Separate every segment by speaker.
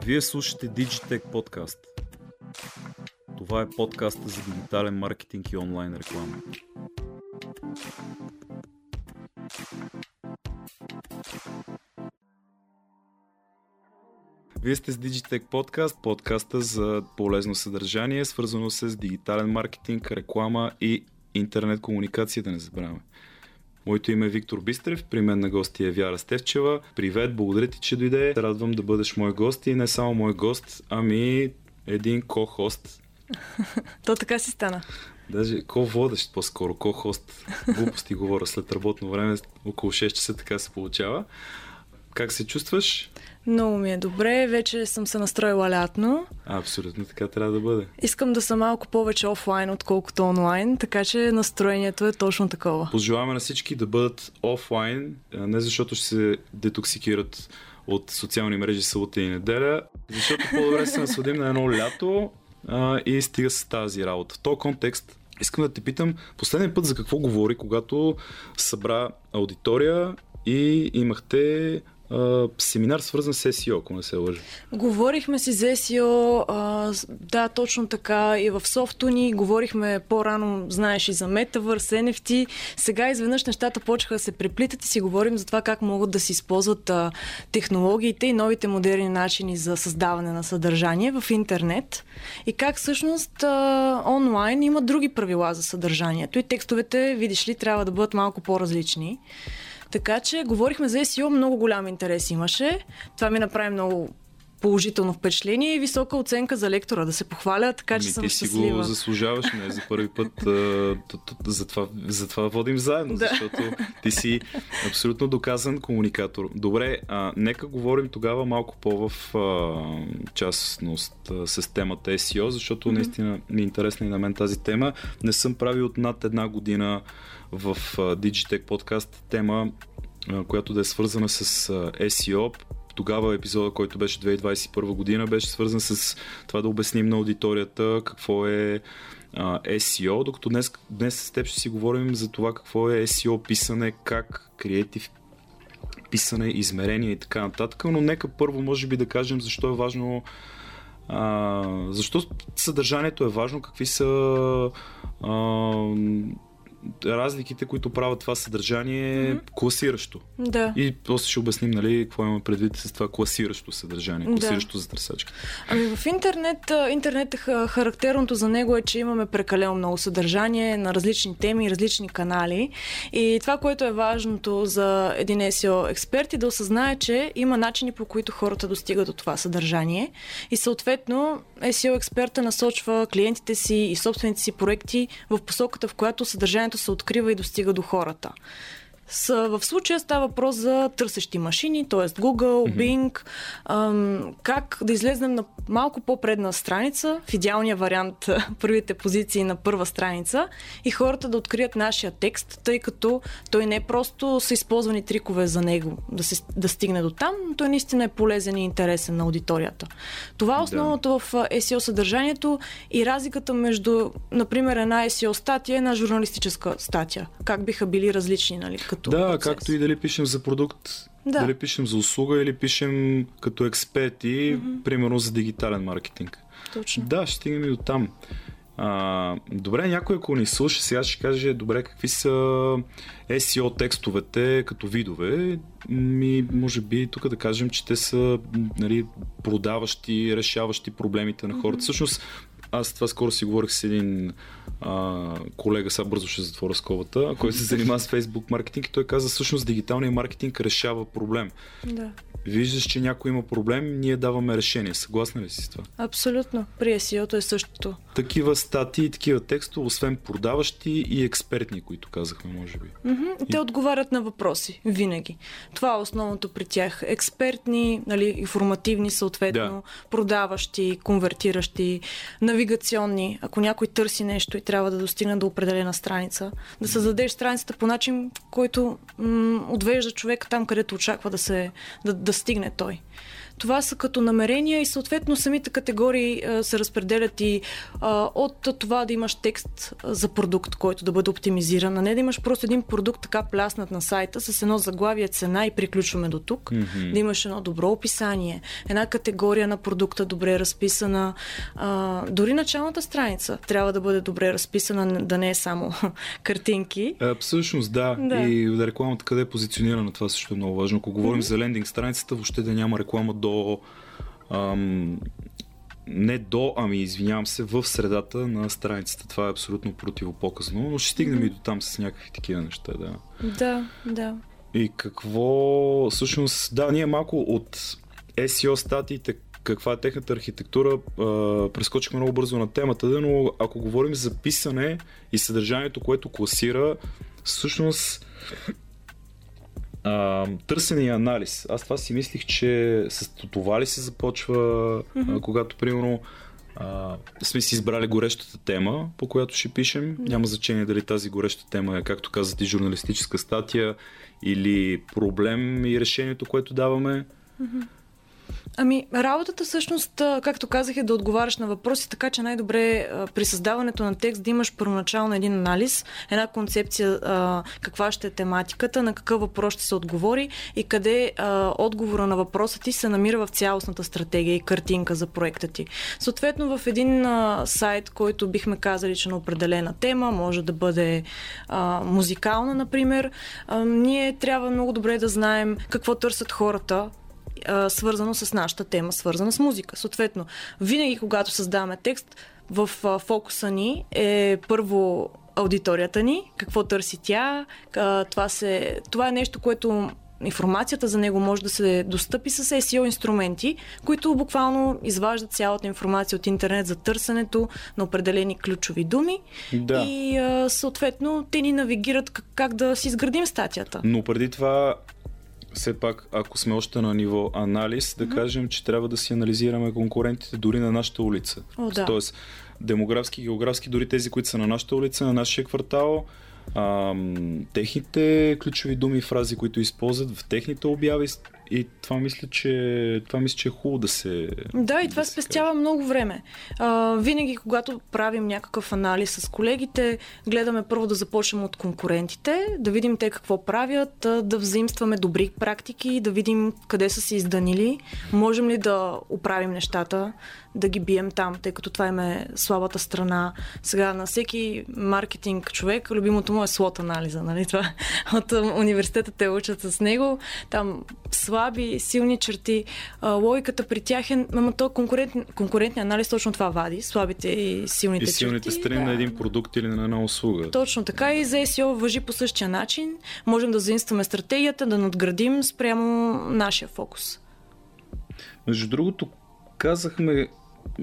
Speaker 1: Вие слушате Digitech подкаст. Това е подкаста за дигитален маркетинг и онлайн реклама. Вие сте с Digitech подкаст, подкаста за полезно съдържание, свързано с дигитален маркетинг, реклама и интернет комуникация, да не забравяме. Моето име е Виктор Бистрев, при мен на гости е Вяра Стевчева. Привет, благодаря ти, че дойде. Радвам да бъдеш мой гост и не само мой гост, ами един ко-хост.
Speaker 2: То така си стана.
Speaker 1: Даже ко-водещ по-скоро, ко-хост. Глупости говоря след работно време, около 6 часа така се получава. Как се чувстваш?
Speaker 2: Много ми е добре, вече съм се настроила лятно.
Speaker 1: Абсолютно така трябва да бъде.
Speaker 2: Искам да съм малко повече офлайн, отколкото онлайн, така че настроението е точно такова.
Speaker 1: Пожелаваме на всички да бъдат офлайн, не защото ще се детоксикират от социални мрежи събота и неделя, защото по-добре се насладим на едно лято а, и стига с тази работа. В този контекст искам да те питам, последния път за какво говори, когато събра аудитория и имахте семинар свързан с SEO, ако не се лъжа.
Speaker 2: Говорихме си за SEO, а, да, точно така. И в софто ни говорихме по-рано, знаеш, и за Metaverse, NFT. Сега изведнъж нещата почнаха да се преплитат и си говорим за това как могат да се използват а, технологиите и новите модерни начини за създаване на съдържание в интернет. И как всъщност а, онлайн има други правила за съдържанието. И текстовете, видиш ли, трябва да бъдат малко по-различни. Така че говорихме за SEO, много голям интерес имаше. Това ми направи много положително впечатление и висока оценка за лектора, да се похваля, така че
Speaker 1: Ми,
Speaker 2: съм
Speaker 1: ти си
Speaker 2: щастлива.
Speaker 1: го заслужаваш, не за първи път. А, затова, затова водим заедно,
Speaker 2: Да.
Speaker 1: защото ти си абсолютно доказан комуникатор. Добре, а, нека говорим тогава малко по в а, частност а, с темата SEO, защото
Speaker 2: Мгм.
Speaker 1: наистина ми е интересна и на мен тази тема. Не съм правил от над една година в Digitech подкаст тема, която да е свързана с SEO. Тогава епизода, който беше 2021 година, беше свързан с това да обясним на аудиторията какво е SEO, докато днес, днес с теб ще си говорим за това какво е SEO писане, как креатив писане, измерение и така нататък, но нека първо може би да кажем защо е важно а, защо съдържанието е важно, какви са а, разликите, които правят това съдържание
Speaker 2: Мгм.
Speaker 1: класиращо.
Speaker 2: Да.
Speaker 1: И после ще обясним, нали, какво има предвид с това класиращо съдържание,
Speaker 2: Да.
Speaker 1: класиращо за търсачки.
Speaker 2: Ами в интернет, интернет е ха- характерното за него е, че имаме прекалено много съдържание на различни теми, различни канали. И това, което е важното за един SEO експерт е да осъзнае, че има начини по които хората достигат до това съдържание. И съответно SEO експерта насочва клиентите си и собствените си проекти в посоката, в която съдържанието се открива и достига до хората. С, в случая става въпрос за търсещи машини, т.е. Google,
Speaker 1: Мгм.
Speaker 2: Bing, ам, как да излезнем на малко по-предна страница, в идеалния вариант първите позиции на първа страница и хората да открият нашия текст, тъй като той не е просто са използвани трикове за него да, се, да стигне до там, но той наистина е полезен и интересен на аудиторията. Това е
Speaker 1: Да.
Speaker 2: основното в а, SEO съдържанието и разликата между, например, една SEO статия и една журналистическа статия. Как биха били различни, нали, като
Speaker 1: Да,
Speaker 2: процес.
Speaker 1: както и дали пишем за продукт,
Speaker 2: Да.
Speaker 1: дали пишем за услуга или пишем като експерти,
Speaker 2: Мгм.
Speaker 1: примерно за дигитален маркетинг.
Speaker 2: Точно.
Speaker 1: Да, ще стигнем и до там. А, добре, някой ако ни слуша, сега ще каже, добре, какви са SEO текстовете като видове. Ми, може би тук да кажем, че те са нали, продаващи, решаващи проблемите на хората.
Speaker 2: Мгм.
Speaker 1: Всъщност, аз това скоро си говорих с един а, колега, сега бързо ще затворя скобата, който се занимава с Facebook маркетинг и той каза, всъщност дигиталният маркетинг решава проблем.
Speaker 2: Да.
Speaker 1: Виждаш, че някой има проблем, ние даваме решение. Съгласна ли си с това?
Speaker 2: Абсолютно. При SEO-то е същото.
Speaker 1: Такива статии, такива текстове, освен продаващи и експертни, които казахме, може би.
Speaker 2: Мгм. Те отговарят на въпроси. Винаги. Това е основното при тях. Експертни, нали, информативни съответно,
Speaker 1: Да.
Speaker 2: продаващи, конвертиращи, навигационни. Ако някой търси нещо и трябва да достигне до определена страница, да създадеш страницата по начин, който м- отвежда човека там, където очаква да, се, да, да стигне той. Това са като намерения и съответно самите категории а, се разпределят и а, от това да имаш текст за продукт, който да бъде оптимизиран, а не да имаш просто един продукт така пляснат на сайта с едно заглавие цена и приключваме до тук. Mm-hmm. Да имаш едно добро описание, една категория на продукта добре разписана. А, дори началната страница трябва да бъде добре разписана, да не е само картинки.
Speaker 1: А, всъщност, да. да. И рекламата къде е позиционирана, това също е много важно. Ако говорим mm-hmm. за лендинг страницата, въобще да няма реклама до ам, не до, ами извинявам се, в средата на страницата. Това е абсолютно противопоказно, но ще стигнем mm-hmm. и до там с някакви такива неща, да.
Speaker 2: Да, да.
Speaker 1: И какво, всъщност, да, ние малко от SEO статиите, каква е техната архитектура, прескочихме много бързо на темата, но ако говорим за писане и съдържанието, което класира, всъщност а, търсене и анализ. Аз това си мислих, че с това ли се започва, mm-hmm. а, когато примерно а, сме си избрали горещата тема, по която ще пишем. Mm-hmm. Няма значение дали тази гореща тема е, както казвате, журналистическа статия или проблем и решението, което даваме.
Speaker 2: Mm-hmm. Ами, работата всъщност, както казах, е да отговаряш на въпроси, така че най-добре при създаването на текст да имаш първоначално един анализ, една концепция каква ще е тематиката, на какъв въпрос ще се отговори и къде отговора на въпроса ти се намира в цялостната стратегия и картинка за проекта ти. Съответно, в един сайт, който бихме казали, че на определена тема, може да бъде музикална, например, ние трябва много добре да знаем какво търсят хората, а, свързано с нашата тема, свързана с музика. Съответно, винаги, когато създаваме текст, в а, фокуса ни е първо аудиторията ни, какво търси тя. А, това, се, това е нещо, което информацията за него може да се достъпи с SEO инструменти, които буквално изваждат цялата информация от интернет за търсенето на определени ключови думи
Speaker 1: да.
Speaker 2: и съответно те ни навигират как, как да си изградим статията.
Speaker 1: Но преди това все пак, ако сме още на ниво анализ, да mm-hmm. кажем, че трябва да си анализираме конкурентите дори на нашата улица.
Speaker 2: О, да.
Speaker 1: Тоест, демографски, географски, дори тези, които са на нашата улица, на нашия квартал, а, техните ключови думи и фрази, които използват в техните обяви, и това мисля, че, това мисля, че е хубаво да се.
Speaker 2: Да, и
Speaker 1: да
Speaker 2: това спестява каже. много време. А, винаги, когато правим някакъв анализ с колегите, гледаме първо да започнем от конкурентите, да видим те какво правят, да взаимстваме добри практики, да видим къде са се изданили, можем ли да оправим нещата, да ги бием там, тъй като това им е слабата страна. Сега на всеки маркетинг човек, любимото му е слот анализа, нали? Това от университета те учат с него. Там слаби, силни черти. логиката при тях е, ама то конкурент, конкурентния анализ точно това вади. Слабите и силните.
Speaker 1: И силните
Speaker 2: черти,
Speaker 1: страни да. на един продукт или на една услуга.
Speaker 2: Точно така и за SEO въжи по същия начин. Можем да заинстваме стратегията, да надградим спрямо нашия фокус.
Speaker 1: Между другото, казахме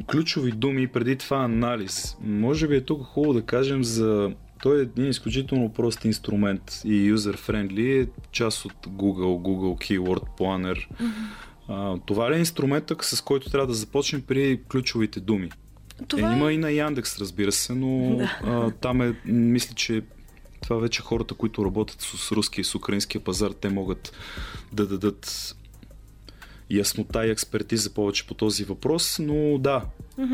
Speaker 1: ключови думи преди това анализ. Може би е тук хубаво да кажем за той е един изключително прост инструмент и user-friendly, е част от Google, Google Keyword Planner. Mm-hmm. А, това ли е инструментът, с който трябва да започнем при ключовите думи? Това... Е, има и на Яндекс, разбира се, но да. а, там е, мисля, че това вече хората, които работят с руския и с украинския пазар, те могат да дадат яснота и експертиза повече по този въпрос, но да.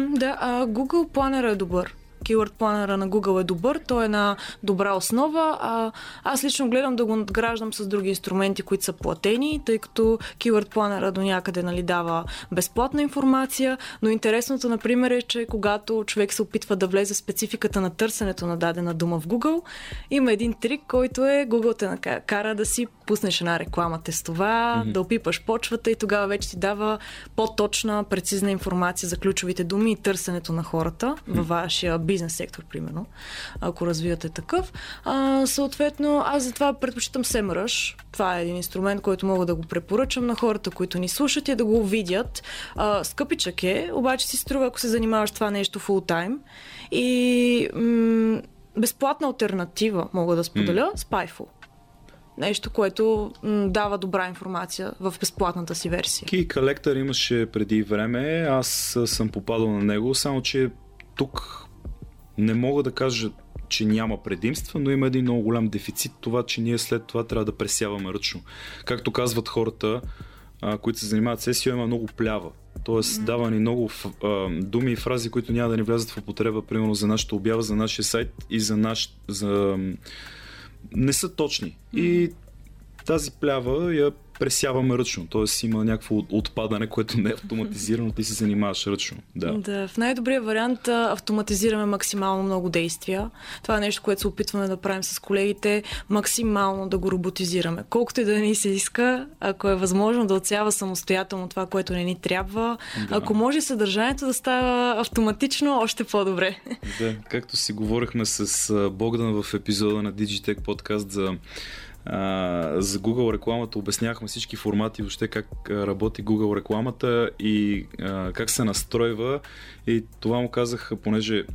Speaker 2: да, а Google Planner е добър. Keyword планера на Google е добър, той е една добра основа. А, аз лично гледам да го надграждам с други инструменти, които са платени, тъй като Keyword планера до някъде нали, дава безплатна информация, но интересното, например, е, че когато човек се опитва да влезе в спецификата на търсенето на дадена дума в Google, има един трик, който е Google те кара да си пуснеш една реклама тестова, mm-hmm. да опипаш почвата и тогава вече ти дава по-точна, прецизна информация за ключовите думи и търсенето на хората mm-hmm. във вашия бизнес бизнес сектор, примерно, ако развивате такъв. А, съответно, аз затова предпочитам SEMrush. Това е един инструмент, който мога да го препоръчам на хората, които ни слушат и да го видят. А, скъпичък е, обаче си струва, ако се занимаваш това нещо full time. И м- безплатна альтернатива, мога да споделя, mm. Spyful нещо, което м, дава добра информация в безплатната си версия.
Speaker 1: Key Collector имаше преди време, аз съм попадал на него, само че тук не мога да кажа, че няма предимства, но има един много голям дефицит, това, че ние след това трябва да пресяваме ръчно. Както казват хората, а, които се занимават с SEO, има много плява. Тоест, mm. дава ни много а, думи и фрази, които няма да ни влязат в употреба, примерно за нашата обява, за нашия сайт и за наш. За... Не са точни. Mm. И тази плява я пресяваме ръчно. Тоест има някакво отпадане, което не е автоматизирано, ти се занимаваш ръчно. Да.
Speaker 2: да в най-добрия вариант автоматизираме максимално много действия. Това е нещо, което се опитваме да правим с колегите, максимално да го роботизираме. Колкото и да ни се иска, ако е възможно да отсява самостоятелно това, което не ни трябва, да. ако може съдържанието да става автоматично, още по-добре.
Speaker 1: Да, както си говорихме с Богдан в епизода на Digitech подкаст за за Google рекламата обяснявахме всички формати, въобще как работи Google рекламата и а, как се настройва. И това му казах, понеже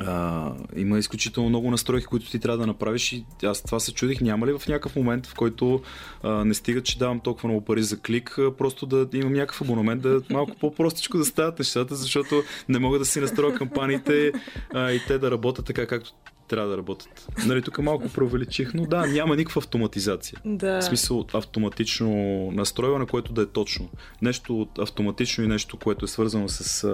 Speaker 1: а, има изключително много настройки, които ти трябва да направиш и аз това се чудих. Няма ли в някакъв момент, в който а, не стига, че давам толкова много пари за клик, а, просто да имам някакъв абонамент, да малко по-простичко да стават нещата, защото не мога да си настроя кампаниите а, и те да работят така, както трябва да работят. Нали, тук малко преувеличих, но да, няма никаква автоматизация.
Speaker 2: Да.
Speaker 1: В смисъл автоматично настройване, което да е точно. Нещо автоматично и нещо, което е свързано с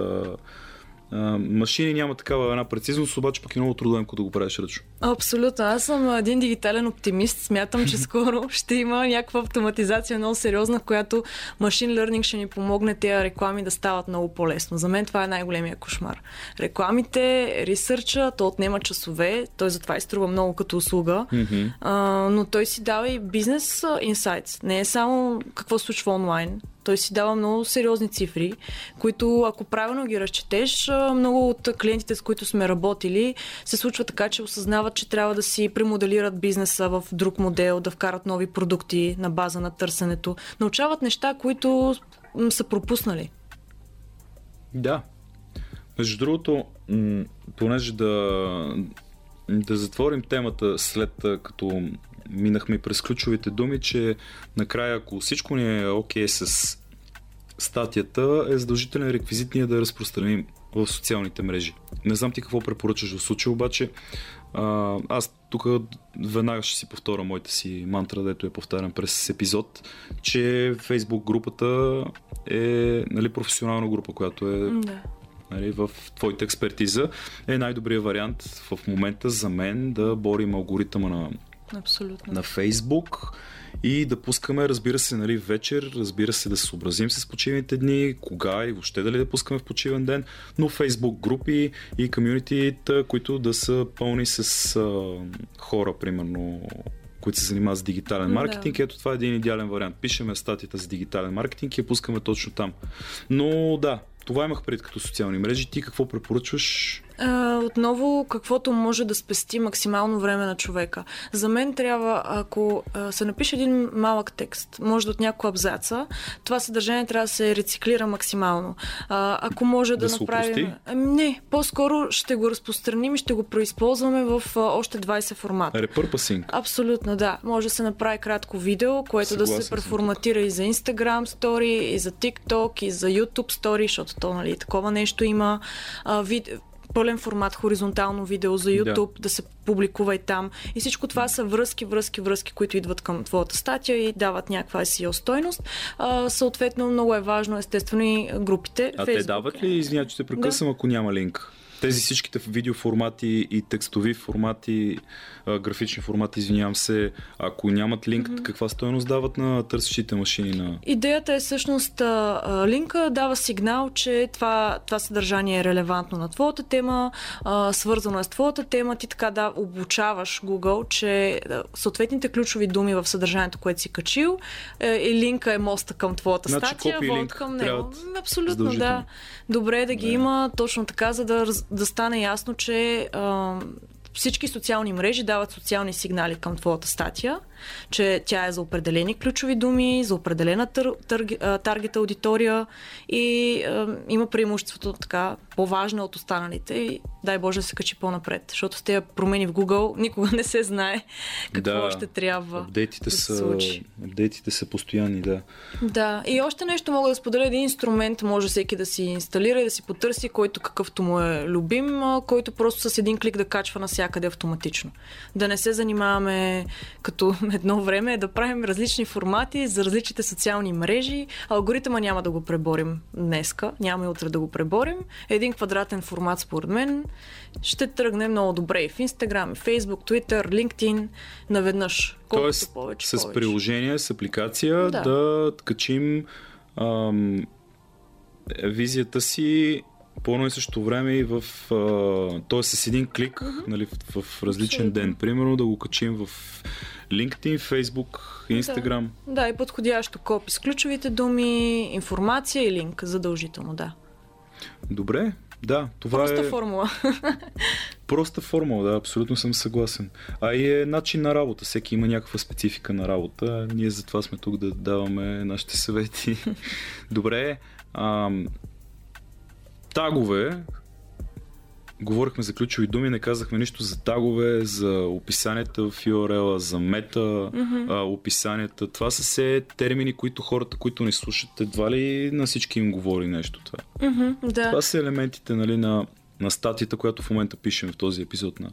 Speaker 1: а, машини няма такава една прецизност, обаче пък е много трудоемко да го правиш ръчно.
Speaker 2: Абсолютно. Аз съм един дигитален оптимист. Смятам, че скоро ще има някаква автоматизация много сериозна, която машин learning ще ни помогне тези реклами да стават много по-лесно. За мен това е най-големия кошмар. Рекламите, ресърча, то отнема часове, той затова изтрува много като услуга, mm-hmm. а, но той си дава и бизнес инсайтс. Не е само какво случва онлайн, той си дава много сериозни цифри, които ако правилно ги разчетеш, много от клиентите, с които сме работили, се случва така, че осъзнават, че трябва да си премоделират бизнеса в друг модел, да вкарат нови продукти на база на търсенето. Научават неща, които са пропуснали.
Speaker 1: Да. Между другото, понеже да, да затворим темата след като минахме през ключовите думи, че накрая, ако всичко ни е окей okay с статията, е задължителен реквизит ние да разпространим в социалните мрежи. Не знам ти какво препоръчаш в случая, обаче а, аз тук веднага ще си повторя моята си мантра, дето я повтарям през епизод, че Facebook групата е нали, професионална група, която е да. нали, в твоята експертиза. Е най-добрият вариант в момента за мен да борим алгоритъма на
Speaker 2: Абсолютно.
Speaker 1: на Фейсбук и да пускаме, разбира се, нали, вечер, разбира се, да се съобразим с почивните дни, кога и въобще дали да пускаме в почивен ден, но Фейсбук групи и комюнитита, които да са пълни с а, хора, примерно, които се занимават с дигитален маркетинг. Да. Ето това е един идеален вариант. Пишеме статията за дигитален маркетинг и я пускаме точно там. Но да, това имах пред като социални мрежи. Ти какво препоръчваш?
Speaker 2: А, отново, каквото може да спести максимално време на човека. За мен трябва, ако а, се напише един малък текст, може да от няколко абзаца, това съдържание трябва да се рециклира максимално. А, ако може да, да направим. Ами, не, по-скоро ще го разпространим и ще го преизползваме в а, още 20 формата.
Speaker 1: Repurposing.
Speaker 2: Абсолютно, да. Може да се направи кратко видео, което Съгласен да се преформатира и за Instagram стори, и за TikTok, и за YouTube стори, защото то, нали, такова нещо има. А, вид пълен формат, хоризонтално видео за YouTube, да. да се публикува и там. И всичко това са връзки, връзки, връзки, които идват към твоята статия и дават някаква SEO стойност. А, съответно, много е важно, естествено, и групите.
Speaker 1: А Facebook. те дават ли, извиня, че те прекъсвам, да. ако няма линк? Тези всичките видеоформати и текстови формати, графични формати, извинявам се, ако нямат линк, mm-hmm. каква стоеност дават на търсещите машини? На...
Speaker 2: Идеята е всъщност линка дава сигнал, че това, това съдържание е релевантно на твоята тема, свързано е с твоята тема, ти така да обучаваш Google, че съответните ключови думи в съдържанието, което си качил, е, и линка е моста към твоята значи, статия, вод към него. Абсолютно, да. Добре е да ги да. има точно така, за да, да стане ясно, че а, всички социални мрежи дават социални сигнали към твоята статия че тя е за определени ключови думи, за определена тър, тър, таргет аудитория и е, има преимуществото така по-важна от останалите и дай Боже да се качи по-напред, защото с тези промени в Google никога не се знае какво да, ще трябва апдейтите да се случи.
Speaker 1: Апдейтите са постоянни, да.
Speaker 2: Да, и още нещо мога да споделя. Един инструмент може всеки да си инсталира и да си потърси, който какъвто му е любим, който просто с един клик да качва навсякъде автоматично. Да не се занимаваме като едно време е да правим различни формати за различните социални мрежи. Алгоритъма няма да го преборим днеска, няма и утре да го преборим. Един квадратен формат, според мен, ще тръгне много добре и в Instagram, и Facebook, Twitter, LinkedIn, наведнъж. Колкото
Speaker 1: Тоест,
Speaker 2: повече,
Speaker 1: с
Speaker 2: повече.
Speaker 1: приложение, с апликация
Speaker 2: да,
Speaker 1: Да. качим ам, визията си по едно и също време и в... А, т.е. с един клик нали, в, в различен
Speaker 2: Абсолютно.
Speaker 1: ден. Примерно да го качим в LinkedIn, Facebook, Instagram.
Speaker 2: Да, и подходящо копи с ключовите думи, информация и линк, задължително, да.
Speaker 1: Добре, да, това
Speaker 2: Проста
Speaker 1: е
Speaker 2: формула.
Speaker 1: проста формула, да, абсолютно съм съгласен. А и е начин на работа, всеки има някаква специфика на работа. Ние затова сме тук да даваме нашите съвети. Добре, ам, тагове, говорихме за ключови думи, не казахме нищо за тагове, за описанията в URL, за мета
Speaker 2: Мгм.
Speaker 1: а, описанията. Това са все термини, които хората, които ни слушат, едва ли на всички им говори нещо това.
Speaker 2: Мгм, да.
Speaker 1: Това са елементите нали, на, на статията, която в момента пишем в този епизод на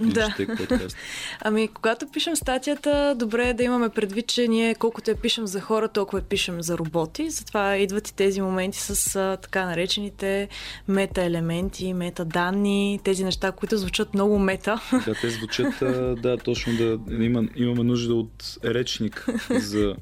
Speaker 2: Да.
Speaker 1: Подкаст.
Speaker 2: Ами, когато пишем статията, добре е да имаме предвид, че ние колкото я пишем за хора, толкова я пишем за роботи. Затова идват и тези моменти с а, така наречените мета-елементи, мета-данни, тези неща, които звучат много мета.
Speaker 1: Да, те звучат, а, да, точно да има, имаме нужда от речник за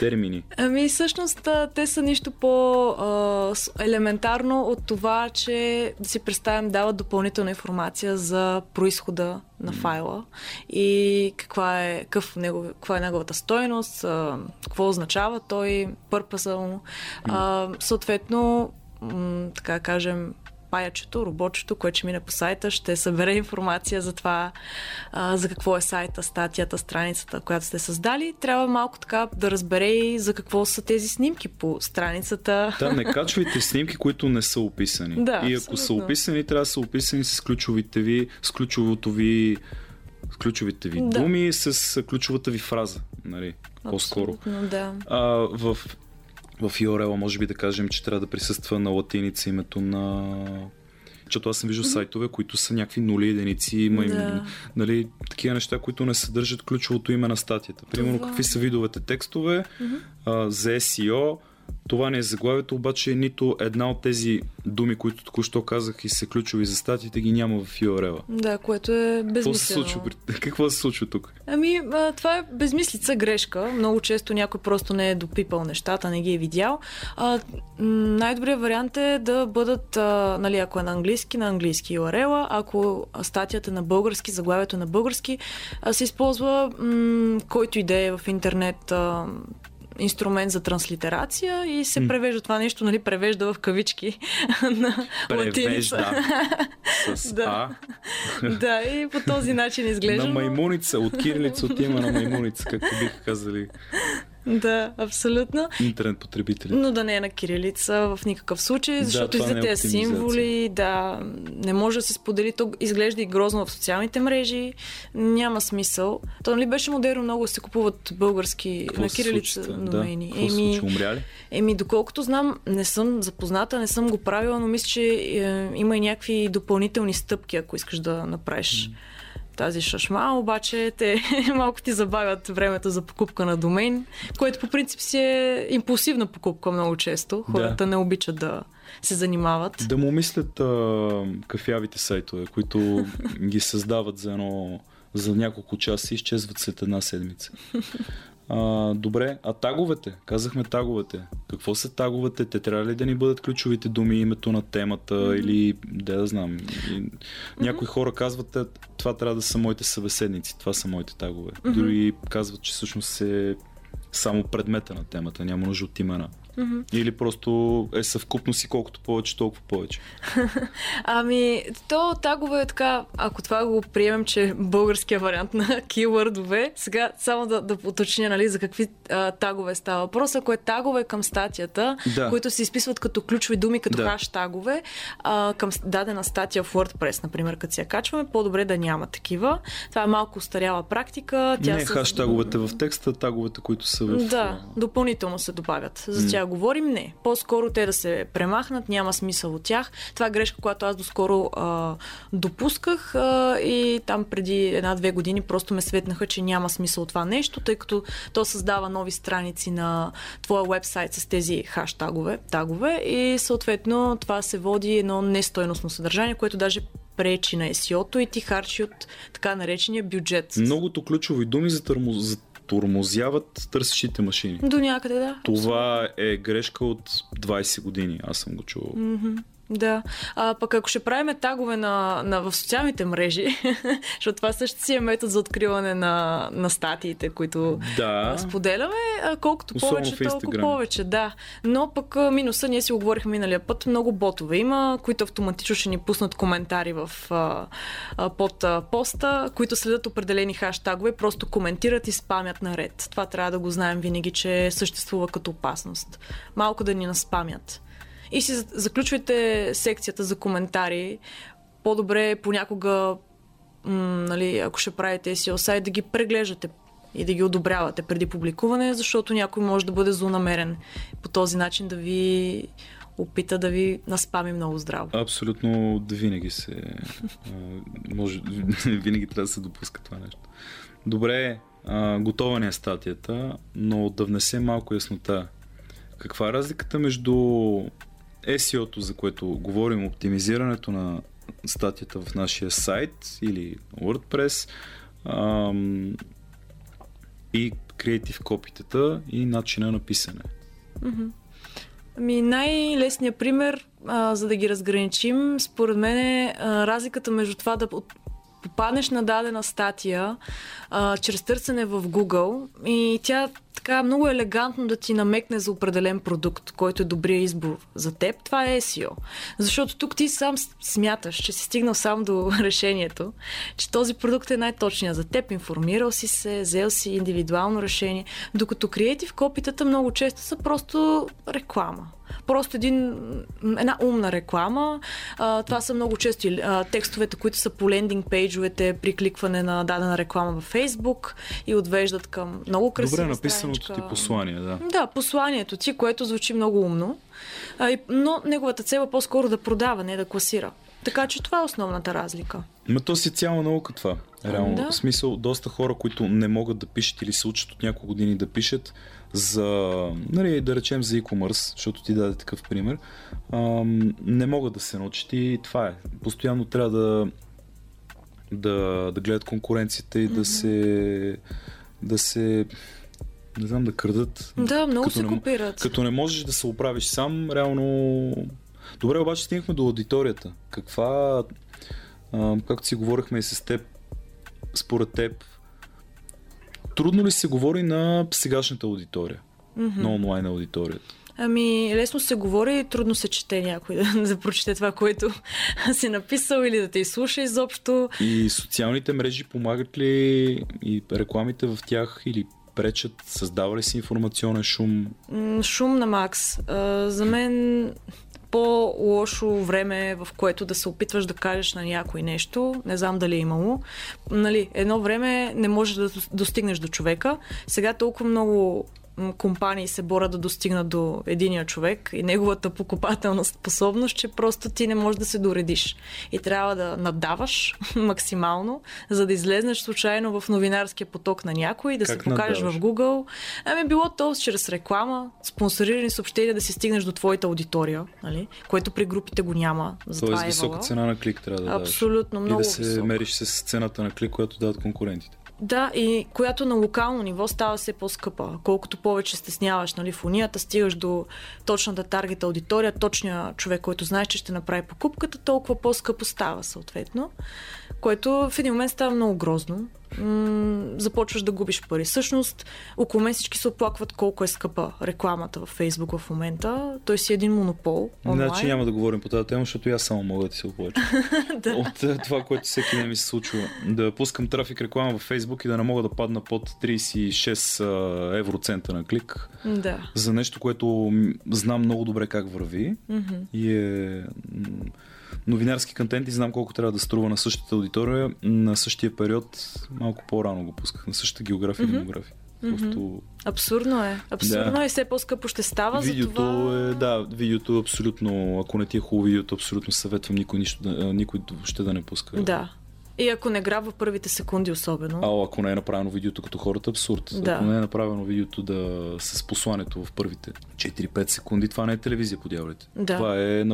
Speaker 1: термини.
Speaker 2: Ами, всъщност, те са нищо по-елементарно от това, че да си представим, дават допълнителна информация за происхода на файла и каква е, какъв негов, каква е неговата стойност, а, какво означава той, пърпаса му. А, съответно, м- така кажем, паячето, робочето, което ще мине по сайта, ще събере информация за това, а, за какво е сайта, статията, страницата, която сте създали. Трябва малко така да разбере и за какво са тези снимки по страницата.
Speaker 1: Да, не качвайте снимки, които не са описани.
Speaker 2: Да,
Speaker 1: И ако са
Speaker 2: абсолютно.
Speaker 1: описани, трябва да са описани с ключовите ви, с ключовото ви с ключовите ви
Speaker 2: Да.
Speaker 1: думи, с ключовата ви фраза. Нали, по-скоро.
Speaker 2: Да.
Speaker 1: А, в, в URL може би да кажем, че трябва да присъства на латиница името на... Защото аз съм виждал сайтове, които са някакви нули единици, има им,
Speaker 2: Да.
Speaker 1: нали, такива неща, които не съдържат ключовото име на статията. Примерно,
Speaker 2: Това-
Speaker 1: какви са видовете текстове а, за SEO, това не е заглавието, обаче нито една от тези думи, които току-що казах и са ключови за статиите, ги няма в URL.
Speaker 2: Да, което е
Speaker 1: Какво се
Speaker 2: безмислено.
Speaker 1: случва? Какво се случва тук?
Speaker 2: Ами, а, това е безмислица, грешка. Много често някой просто не е допипал нещата, не ги е видял. А, най-добрият вариант е да бъдат, а, нали, ако е на английски, на английски URL, ако статията е на български, заглавието е на български, а, се използва м- който и да е в интернет а, инструмент за транслитерация и се превежда това нещо, нали, превежда в кавички на латиница.
Speaker 1: Превежда с
Speaker 2: Да.
Speaker 1: А.
Speaker 2: да, и по този начин изглежда.
Speaker 1: На маймуница, от кирилица отива на маймуница, както биха казали
Speaker 2: Да, абсолютно.
Speaker 1: интернет потребители.
Speaker 2: Но да не е на кирилица в никакъв случай,
Speaker 1: Да,
Speaker 2: защото и за тези символи, да, не може да се сподели. То изглежда и грозно в социалните мрежи. Няма смисъл. То нали беше модерно много да се купуват български
Speaker 1: Какво
Speaker 2: на кирилица домени.
Speaker 1: Да, какво се ли?
Speaker 2: Еми, доколкото знам, не съм запозната, не съм го правила, но мисля, че е, има и някакви допълнителни стъпки, ако искаш да направиш тази шашма, обаче те малко ти забавят времето за покупка на домейн, което по принцип си е импулсивна покупка много често. Хората не обичат да се занимават.
Speaker 1: Да му мислят а, кафявите сайтове, които ги създават за едно за няколко часа и изчезват след една седмица. А, добре, а таговете? Казахме таговете. Какво са таговете? Те трябва ли да ни бъдат ключовите думи, името на темата mm-hmm. или да да знам. И, някои хора казват, «Е, това трябва да са моите събеседници, това са моите тагове. Mm-hmm. Дори казват, че всъщност е само предмета на темата, няма нужда от имена. Mm-hmm. Или просто е съвкупност и колкото повече, толкова повече.
Speaker 2: Ами, то тагове е така, ако това го приемем, че е българския вариант на кейвърдове, сега само да, да уточня, нали, за какви а, тагове става въпрос. Ако е тагове към статията,
Speaker 1: Да.
Speaker 2: които се изписват като ключови думи, като
Speaker 1: Да.
Speaker 2: хаштагове, а, към с- дадена статия в WordPress, например, като си я качваме, по-добре да няма такива. Това е малко устаряла практика. Тя
Speaker 1: не
Speaker 2: се-
Speaker 1: хаштаговете в текста, таговете, които са в...
Speaker 2: Да, допълнително се добавят. За тях говорим, не. По-скоро те да се премахнат, няма смисъл от тях. Това е грешка, която аз доскоро а, допусках а, и там преди една-две години просто ме светнаха, че няма смисъл от това нещо, тъй като то създава нови страници на твоя вебсайт с тези хаштагове тагове, и съответно това се води едно нестойностно съдържание, което даже пречи на SEO-то и ти харчи от така наречения бюджет.
Speaker 1: Многото ключови думи за, търмо, за тормозяват търсещите машини.
Speaker 2: До някъде, да.
Speaker 1: Това е грешка от 20 години. Аз съм го чувал.
Speaker 2: Mm-hmm. Да. А пък ако ще правиме тагове на, на, в социалните мрежи, защото това също си е метод за откриване на, на статиите, които
Speaker 1: да.
Speaker 2: споделяме, колкото
Speaker 1: Особено
Speaker 2: повече, толкова повече, да. Но пък минуса, ние си го говорихме миналия път, много ботове има, които автоматично ще ни пуснат коментари в, а, а, под а, поста, които следят определени хаштагове, просто коментират и спамят наред. Това трябва да го знаем винаги, че съществува като опасност. Малко да ни наспамят и си заключвайте секцията за коментари. По-добре е понякога, нали, ако ще правите SEO сайт, да ги преглеждате и да ги одобрявате преди публикуване, защото някой може да бъде злонамерен. По този начин да ви опита да ви наспами много здраво.
Speaker 1: Абсолютно винаги се... може, винаги трябва да се допуска това нещо. Добре, готова не е статията, но да внесе малко яснота. Каква е разликата между SEO-то, за което говорим, оптимизирането на статията в нашия сайт или WordPress ам, и креатив копитата и начина на писане?
Speaker 2: Ами най-лесният пример, а, за да ги разграничим, според мен е а, разликата между това да попаднеш на дадена статия а, чрез търсене в Google и тя така много елегантно да ти намекне за определен продукт, който е добрия избор за теб, това е SEO. Защото тук ти сам смяташ, че си стигнал сам до решението, че този продукт е най-точният за теб, информирал си се, взел си индивидуално решение, докато креатив копитата много често са просто реклама просто един, една умна реклама. А, това са много често а, текстовете, които са по лендинг пейджовете при кликване на дадена реклама във Фейсбук и отвеждат към много красива
Speaker 1: Добре
Speaker 2: страничка.
Speaker 1: ти послание, да.
Speaker 2: Да, посланието ти, което звучи много умно, но неговата цел е по-скоро да продава, не да класира. Така че това е основната разлика.
Speaker 1: Ма то си цяла наука това. Реално.
Speaker 2: Да.
Speaker 1: В смисъл, доста хора, които не могат да пишат или се учат от няколко години да пишат за, нали, да речем за e-commerce, защото ти даде такъв пример, ам, не могат да се научат и това е. Постоянно трябва да да, да гледат конкуренцията и mm-hmm. да се да се не знам, да крадат.
Speaker 2: Да, много се
Speaker 1: не,
Speaker 2: копират.
Speaker 1: Като не можеш да се оправиш сам, реално... Добре, обаче стигнахме до аудиторията. Каква, а, както си говорихме и с теб, според теб, трудно ли се говори на сегашната аудитория?
Speaker 2: Mm-hmm.
Speaker 1: На онлайн аудиторията?
Speaker 2: Ами, лесно се говори, трудно се чете някой да, да прочете това, което си написал или да те изслуша изобщо.
Speaker 1: И социалните мрежи помагат ли и рекламите в тях или пречат? Създава ли се информационен шум?
Speaker 2: Шум на Макс. За мен по-лошо време, в което да се опитваш да кажеш на някой нещо. Не знам дали е имало. Нали, едно време не можеш да достигнеш до човека. Сега толкова много компании се борят да достигнат до единия човек и неговата покупателна способност, че просто ти не можеш да се доредиш. И трябва да надаваш максимално, за да излезнеш случайно в новинарския поток на някой, да
Speaker 1: Как
Speaker 2: се покажеш
Speaker 1: надаваш?
Speaker 2: в Google. Ами било то чрез реклама, спонсорирани съобщения да се стигнеш до твоята аудитория, нали? което при групите го няма. Затова
Speaker 1: Тоест
Speaker 2: е
Speaker 1: висока цена на клик трябва да даваш.
Speaker 2: Абсолютно,
Speaker 1: И
Speaker 2: много
Speaker 1: да се
Speaker 2: висока.
Speaker 1: мериш с цената на клик, която дават конкурентите.
Speaker 2: Да, и която на локално ниво става все по-скъпа. Колкото повече стесняваш нали, в унията, стигаш до точната таргет аудитория, точния човек, който знаеш, че ще направи покупката, толкова по-скъпо става съответно. Което в един момент става много грозно. М- започваш да губиш пари. Всъщност, около мен всички се оплакват колко е скъпа рекламата във Фейсбук в момента. Той си е един монопол. онлайн.
Speaker 1: Значи няма да говорим по тази тема, защото аз само мога да ти се оплача.
Speaker 2: Да.
Speaker 1: От е, това, което всеки ден ми се случва. Да пускам трафик реклама във Facebook и да не мога да падна под 36 а, евроцента на клик
Speaker 2: Да.
Speaker 1: за нещо, което знам много добре как върви и е новинарски контент и знам колко трябва да струва на същата аудитория. На същия период малко по-рано го пусках, на същата география и
Speaker 2: Мгм.
Speaker 1: демография. Просто...
Speaker 2: Абсурдно е. Абсурдно
Speaker 1: Да.
Speaker 2: е. Все по-скъпо ще става.
Speaker 1: Видеото
Speaker 2: затова...
Speaker 1: е, да, видеото е абсолютно, ако не ти е хубаво видеото, абсолютно съветвам никой, нищо да, никой въобще да не пуска.
Speaker 2: Да. И ако не грабва първите секунди особено.
Speaker 1: А ако не е направено видеото като хората, абсурд.
Speaker 2: Да.
Speaker 1: Ако не е направено видеото да с посланието в първите 4-5 секунди, това не е телевизия, по дяволите.
Speaker 2: Да.
Speaker 1: Това е...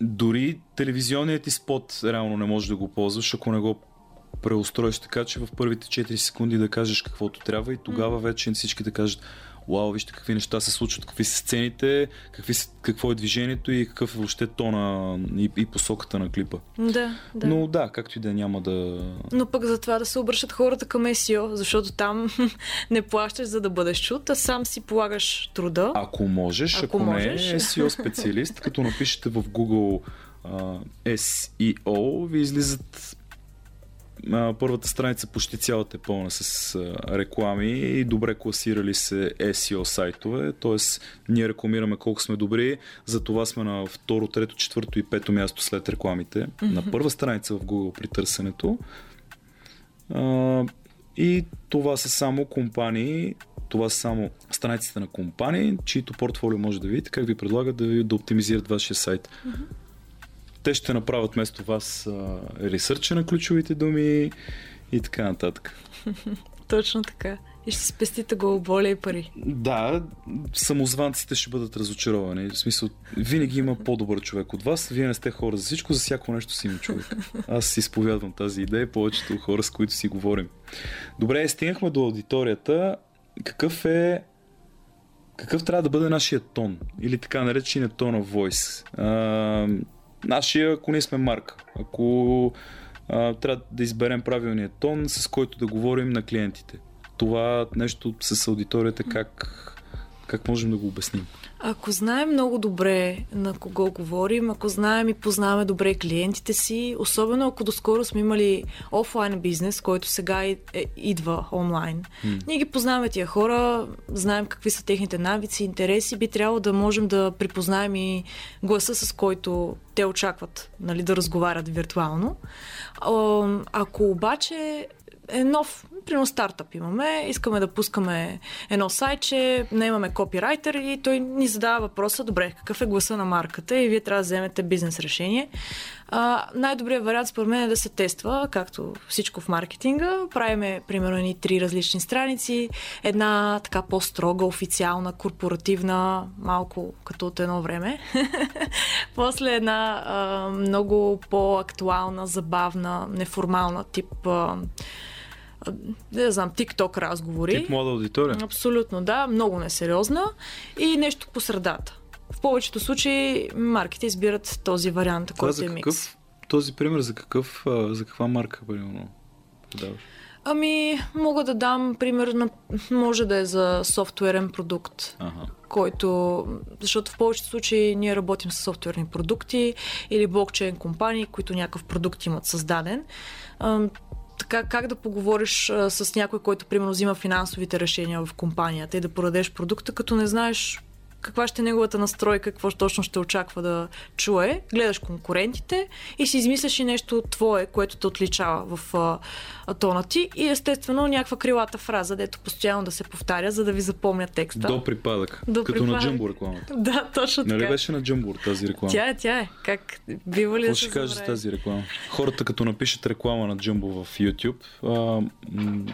Speaker 1: Дори телевизионният ти спот реално не можеш да го ползваш, ако не го преустроиш така, че в първите 4 секунди да кажеш каквото трябва и тогава вече всички да кажат Вау, вижте какви неща се случват, какви са сцените, какви какво е движението и какъв е въобще тона и, и посоката на клипа.
Speaker 2: Да, да.
Speaker 1: Но да, както и да е, няма да...
Speaker 2: Но пък за това да се обръщат хората към SEO, защото там не плащаш за да бъдеш чут, а сам си полагаш труда.
Speaker 1: Ако можеш,
Speaker 2: Ако
Speaker 1: ако,
Speaker 2: можеш.
Speaker 1: не е SEO специалист, като напишете в Google а, SEO, ви излизат а, първата страница почти цялата е пълна с а, реклами и добре класирали се SEO сайтове, т.е. ние рекламираме колко сме добри, за това сме на второ, трето, четвърто и пето място след рекламите, mm-hmm. на първа страница в Google при търсенето. А, и това са само компании, това са само страниците на компании, чието портфолио може да видите, как ви предлагат да, ви, да оптимизират вашия сайт. Mm-hmm. Те ще направят вместо вас а, ресърча на ключовите думи и така нататък.
Speaker 2: Точно така. И ще спестите главоболие и пари.
Speaker 1: Да, самозванците ще бъдат разочаровани. В смисъл, винаги има по-добър човек от вас. Вие не сте хора за всичко, за всяко нещо си има човек. Аз изповядвам тази идея, повечето хора, с които си говорим. Добре, стигнахме до аудиторията. Какъв е какъв трябва да бъде нашия тон? Или така наречения тон of voice? А, нашия, ако ние сме марка. Ако а, трябва да изберем правилния тон, с който да говорим на клиентите. Това нещо с аудиторията, как, как можем да го обясним?
Speaker 2: Ако знаем много добре на кого говорим, ако знаем и познаваме добре клиентите си, особено ако доскоро сме имали офлайн бизнес, който сега е, е, идва онлайн,
Speaker 1: М.
Speaker 2: ние ги познаваме тия хора, знаем какви са техните навици, интереси, би трябвало да можем да припознаем и гласа, с който те очакват нали, да разговарят виртуално. А, Ако обаче е нов, примерно стартъп имаме, искаме да пускаме едно сайтче, не имаме копирайтер и той ни задава въпроса, добре, какъв е гласа на марката и вие трябва да вземете бизнес решение. А, най-добрият вариант според мен е да се тества, както всичко в маркетинга. Правиме примерно ни три различни страници, една така по-строга, официална, корпоративна, малко като от едно време. После една а, много по-актуална, забавна, неформална тип а, не знам, TikTok разговори.
Speaker 1: Тип млада аудитория.
Speaker 2: Абсолютно, да. Много несериозна. И нещо по средата. В повечето случаи марките избират този вариант,
Speaker 1: Това
Speaker 2: който е микс.
Speaker 1: какъв, този пример за какъв, за каква марка, примерно, даваш?
Speaker 2: Ами, мога да дам пример на... Може да е за софтуерен продукт,
Speaker 1: Ага.
Speaker 2: който... Защото в повечето случаи ние работим с софтуерни продукти или блокчейн компании, които някакъв продукт имат създаден. Така, как да поговориш а, с някой, който примерно взима финансовите решения в компанията и да продадеш продукта, като не знаеш каква ще е неговата настройка, какво точно ще очаква да чуе. Гледаш конкурентите и си измисляш и нещо твое, което те отличава в а, тона ти и естествено някаква крилата фраза, дето постоянно да се повтаря, за да ви запомня текста.
Speaker 1: До припадък.
Speaker 2: До
Speaker 1: като на
Speaker 2: припадък.
Speaker 1: Джамбо рекламата.
Speaker 2: Да, точно
Speaker 1: Нали
Speaker 2: така.
Speaker 1: беше на Джамбур тази реклама?
Speaker 2: Тя е, тя е. Как бива ли
Speaker 1: Какво
Speaker 2: да
Speaker 1: ще кажеш за тази реклама? Хората като напишат реклама на Джамбо в YouTube, а, м-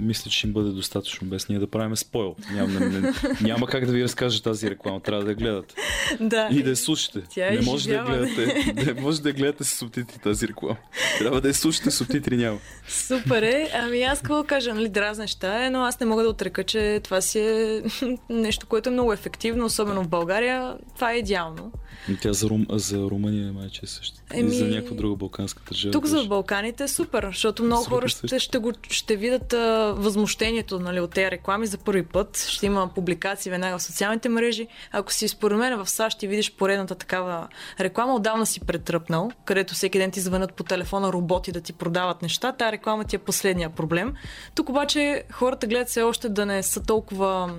Speaker 1: мисля, че им бъде достатъчно без ние да правим спойл. Няма, не, не, няма как да ви разкажа тази реклама, трябва да я гледате.
Speaker 2: Да.
Speaker 1: И да я слушате.
Speaker 2: Тя е
Speaker 1: не може да я гледате. Не може да я гледате с субтитри тази реклама. Трябва да я слушате, субтитри няма.
Speaker 2: Супер е. Ами аз какво кажа, нали, дразнеща е, но аз не мога да отрека, че това си е нещо, което е много ефективно, особено в България. Това е идеално.
Speaker 1: И Тя за, Рум, за Румъния е също. Еми... И за някаква друга балканска държава.
Speaker 2: Тук за. Балканите е супер, защото много
Speaker 1: Супер
Speaker 2: хора ще, ще, го, ще видят възмущението нали, от тези реклами за първи път. Ще има публикации веднага в социалните мрежи. Ако си според мен в САЩ и видиш поредната такава реклама, отдавна си претръпнал, където всеки ден ти звънят по телефона роботи да ти продават неща. Тая реклама ти е последния проблем. Тук обаче хората гледат все още да не са толкова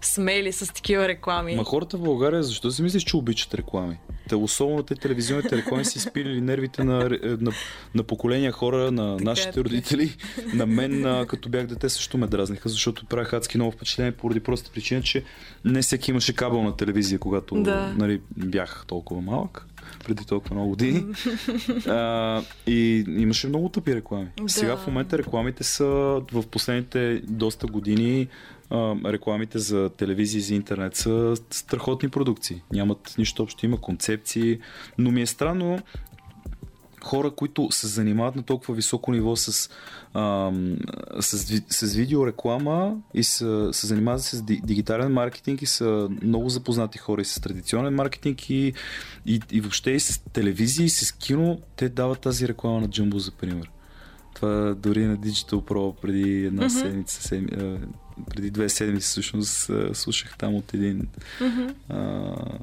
Speaker 2: смели с такива реклами.
Speaker 1: Ма хората в България, защо си мислиш, че обичат реклами? те, особено те телевизионните реклами си спилили нервите на, на, на поколения хора, на така нашите е, родители. На мен, а, като бях дете, също ме дразниха, защото правях адски много впечатление поради проста причина, че не всеки имаше кабелна телевизия, когато да. нали, бях толкова малък преди толкова много години. а, и имаше много тъпи реклами. Да. Сега в момента рекламите са в последните доста години рекламите за телевизия и за интернет са страхотни продукции. Нямат нищо общо, има концепции, но ми е странно хора, които се занимават на толкова високо ниво с, а, с, с видеореклама и са, се занимават с дигитален маркетинг и са много запознати хора и с традиционен маркетинг и, и, и въобще и с телевизия и с кино, те дават тази реклама на Jumbo, за пример. Това дори на Digital Pro преди една mm-hmm. седмица, седми, преди две седмици всъщност слушах там от един mm-hmm. а,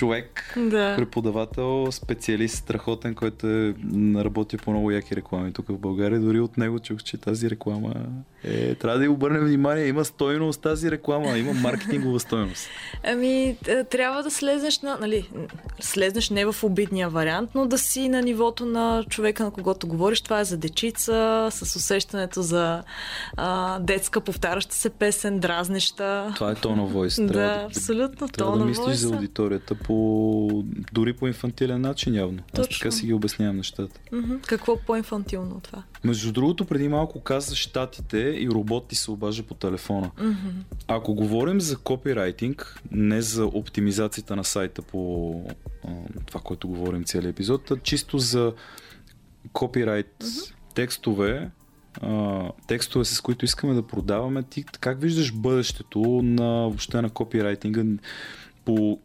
Speaker 1: човек, да. преподавател, специалист, страхотен, който е работи по много яки реклами тук в България. Дори от него чух, че тази реклама е, трябва да й обърнем внимание. Има стойност тази реклама, има маркетингова стойност.
Speaker 2: Ами, трябва да слезнеш на, нали, слезнеш не в обидния вариант, но да си на нивото на човека, на когото говориш. Това е за дечица, с усещането за а, детска повтаряща се песен, дразнеща.
Speaker 1: Това е тона войс.
Speaker 2: Да, да, абсолютно.
Speaker 1: Трябва да мислиш за аудиторията по, дори по инфантилен начин явно. Точно. Аз така си ги обяснявам нещата.
Speaker 2: Mm-hmm. Какво по-инфантилно от това?
Speaker 1: Между другото, преди малко каза щатите и робот ти се обажда по телефона. Mm-hmm. Ако говорим за копирайтинг, не за оптимизацията на сайта по а, това, което говорим целият епизод, а чисто за копирайт mm-hmm. текстове, а, текстове, с които искаме да продаваме, ти как виждаш бъдещето на въобще на копирайтинга по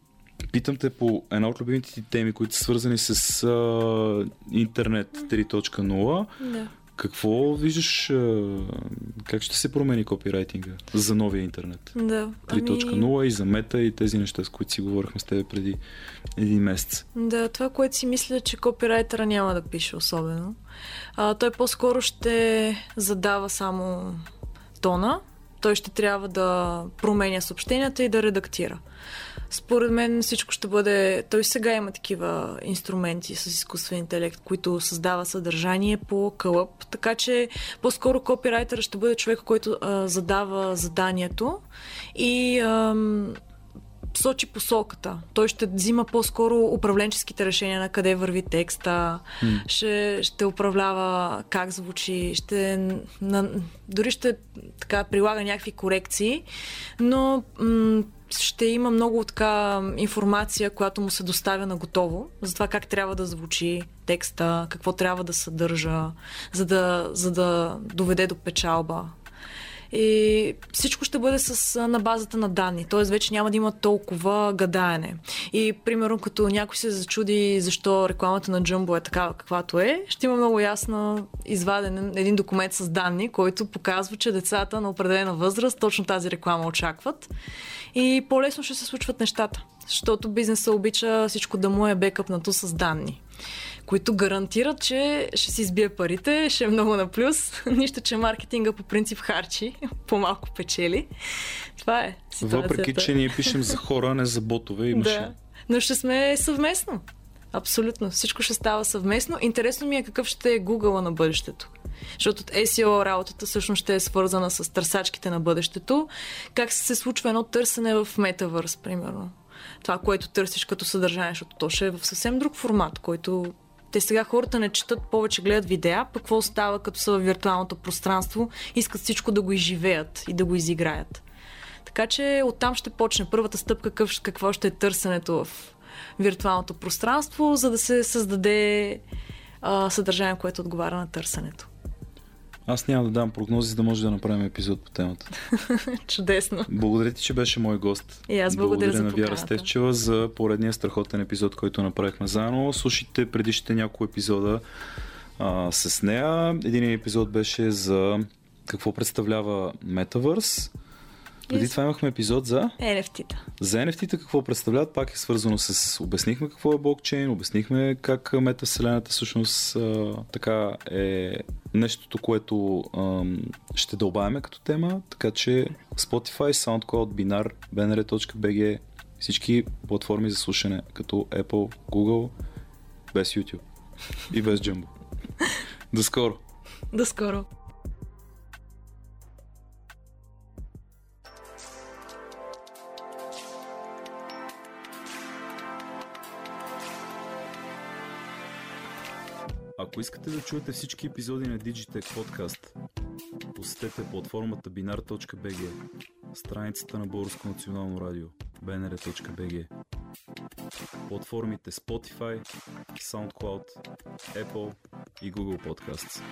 Speaker 1: Питам те по една от любимите ти теми, които са свързани с а, интернет 3.0. Да. Какво виждаш, как ще се промени копирайтинга за новия интернет?
Speaker 2: Да.
Speaker 1: 3.0 ами... и за мета и тези неща, с които си говорихме с теб преди един месец.
Speaker 2: Да, това, което си мисля, че копирайтера няма да пише особено. А, той по-скоро ще задава само тона, той ще трябва да променя съобщенията и да редактира. Според мен всичко ще бъде... Той сега има такива инструменти с изкуствен интелект, които създава съдържание по кълъп, така че по-скоро копирайтера ще бъде човек, който а, задава заданието и ам, сочи посоката. Той ще взима по-скоро управленческите решения на къде върви текста, mm. ще, ще управлява как звучи, ще на, дори ще така прилага някакви корекции, но м- ще има много така информация, която му се доставя на готово, за това как трябва да звучи текста, какво трябва да съдържа, за да, за да доведе до печалба. И всичко ще бъде с, на базата на данни, т.е. вече няма да има толкова гадаене. И примерно като някой се зачуди защо рекламата на Jumbo е такава каквато е, ще има много ясно изваден един документ с данни, който показва, че децата на определена възраст точно тази реклама очакват и по-лесно ще се случват нещата. Защото бизнеса обича всичко да му е бекъпнато с данни които гарантират, че ще си избие парите, ще е много на плюс. Нищо, че маркетинга по принцип харчи, по-малко печели. Това е
Speaker 1: ситуацията. Въпреки, че ние пишем за хора, не за ботове и машини.
Speaker 2: Да, но ще сме съвместно. Абсолютно. Всичко ще става съвместно. Интересно ми е какъв ще е Google на бъдещето. Защото от SEO работата всъщност ще е свързана с търсачките на бъдещето. Как се случва едно търсене в Metaverse, примерно. Това, което търсиш като съдържание, защото то ще е в съвсем друг формат, който те сега хората не четат повече, гледат видеа, пък какво става като са в виртуалното пространство, искат всичко да го изживеят и да го изиграят. Така че оттам ще почне първата стъпка, какво ще е търсенето в виртуалното пространство, за да се създаде а, съдържание, което отговаря на търсенето.
Speaker 1: Аз няма да дам прогнози, за да може да направим епизод по темата.
Speaker 2: Чудесно.
Speaker 1: Благодаря ти, че беше мой гост.
Speaker 2: И аз благодаря, благодаря
Speaker 1: за на Вяра Стевчева за поредния страхотен епизод, който направихме заедно. Слушайте предишните няколко епизода а, с нея. Един епизод беше за какво представлява Metaverse преди това имахме епизод за...
Speaker 2: NFT-та.
Speaker 1: За NFT-та какво представляват, пак е свързано с... Обяснихме какво е блокчейн, обяснихме как метавселената всъщност а, така е нещото, което а, ще дълбаваме като тема, така че Spotify, SoundCloud, Binar, bnr.bg всички платформи за слушане, като Apple, Google, без YouTube и без Jumbo. До скоро!
Speaker 2: До скоро!
Speaker 1: Ако искате да чуете всички епизоди на Digitech Podcast, посетете платформата binar.bg, страницата на Българско национално радио, bnr.bg, платформите Spotify, SoundCloud, Apple и Google Podcasts.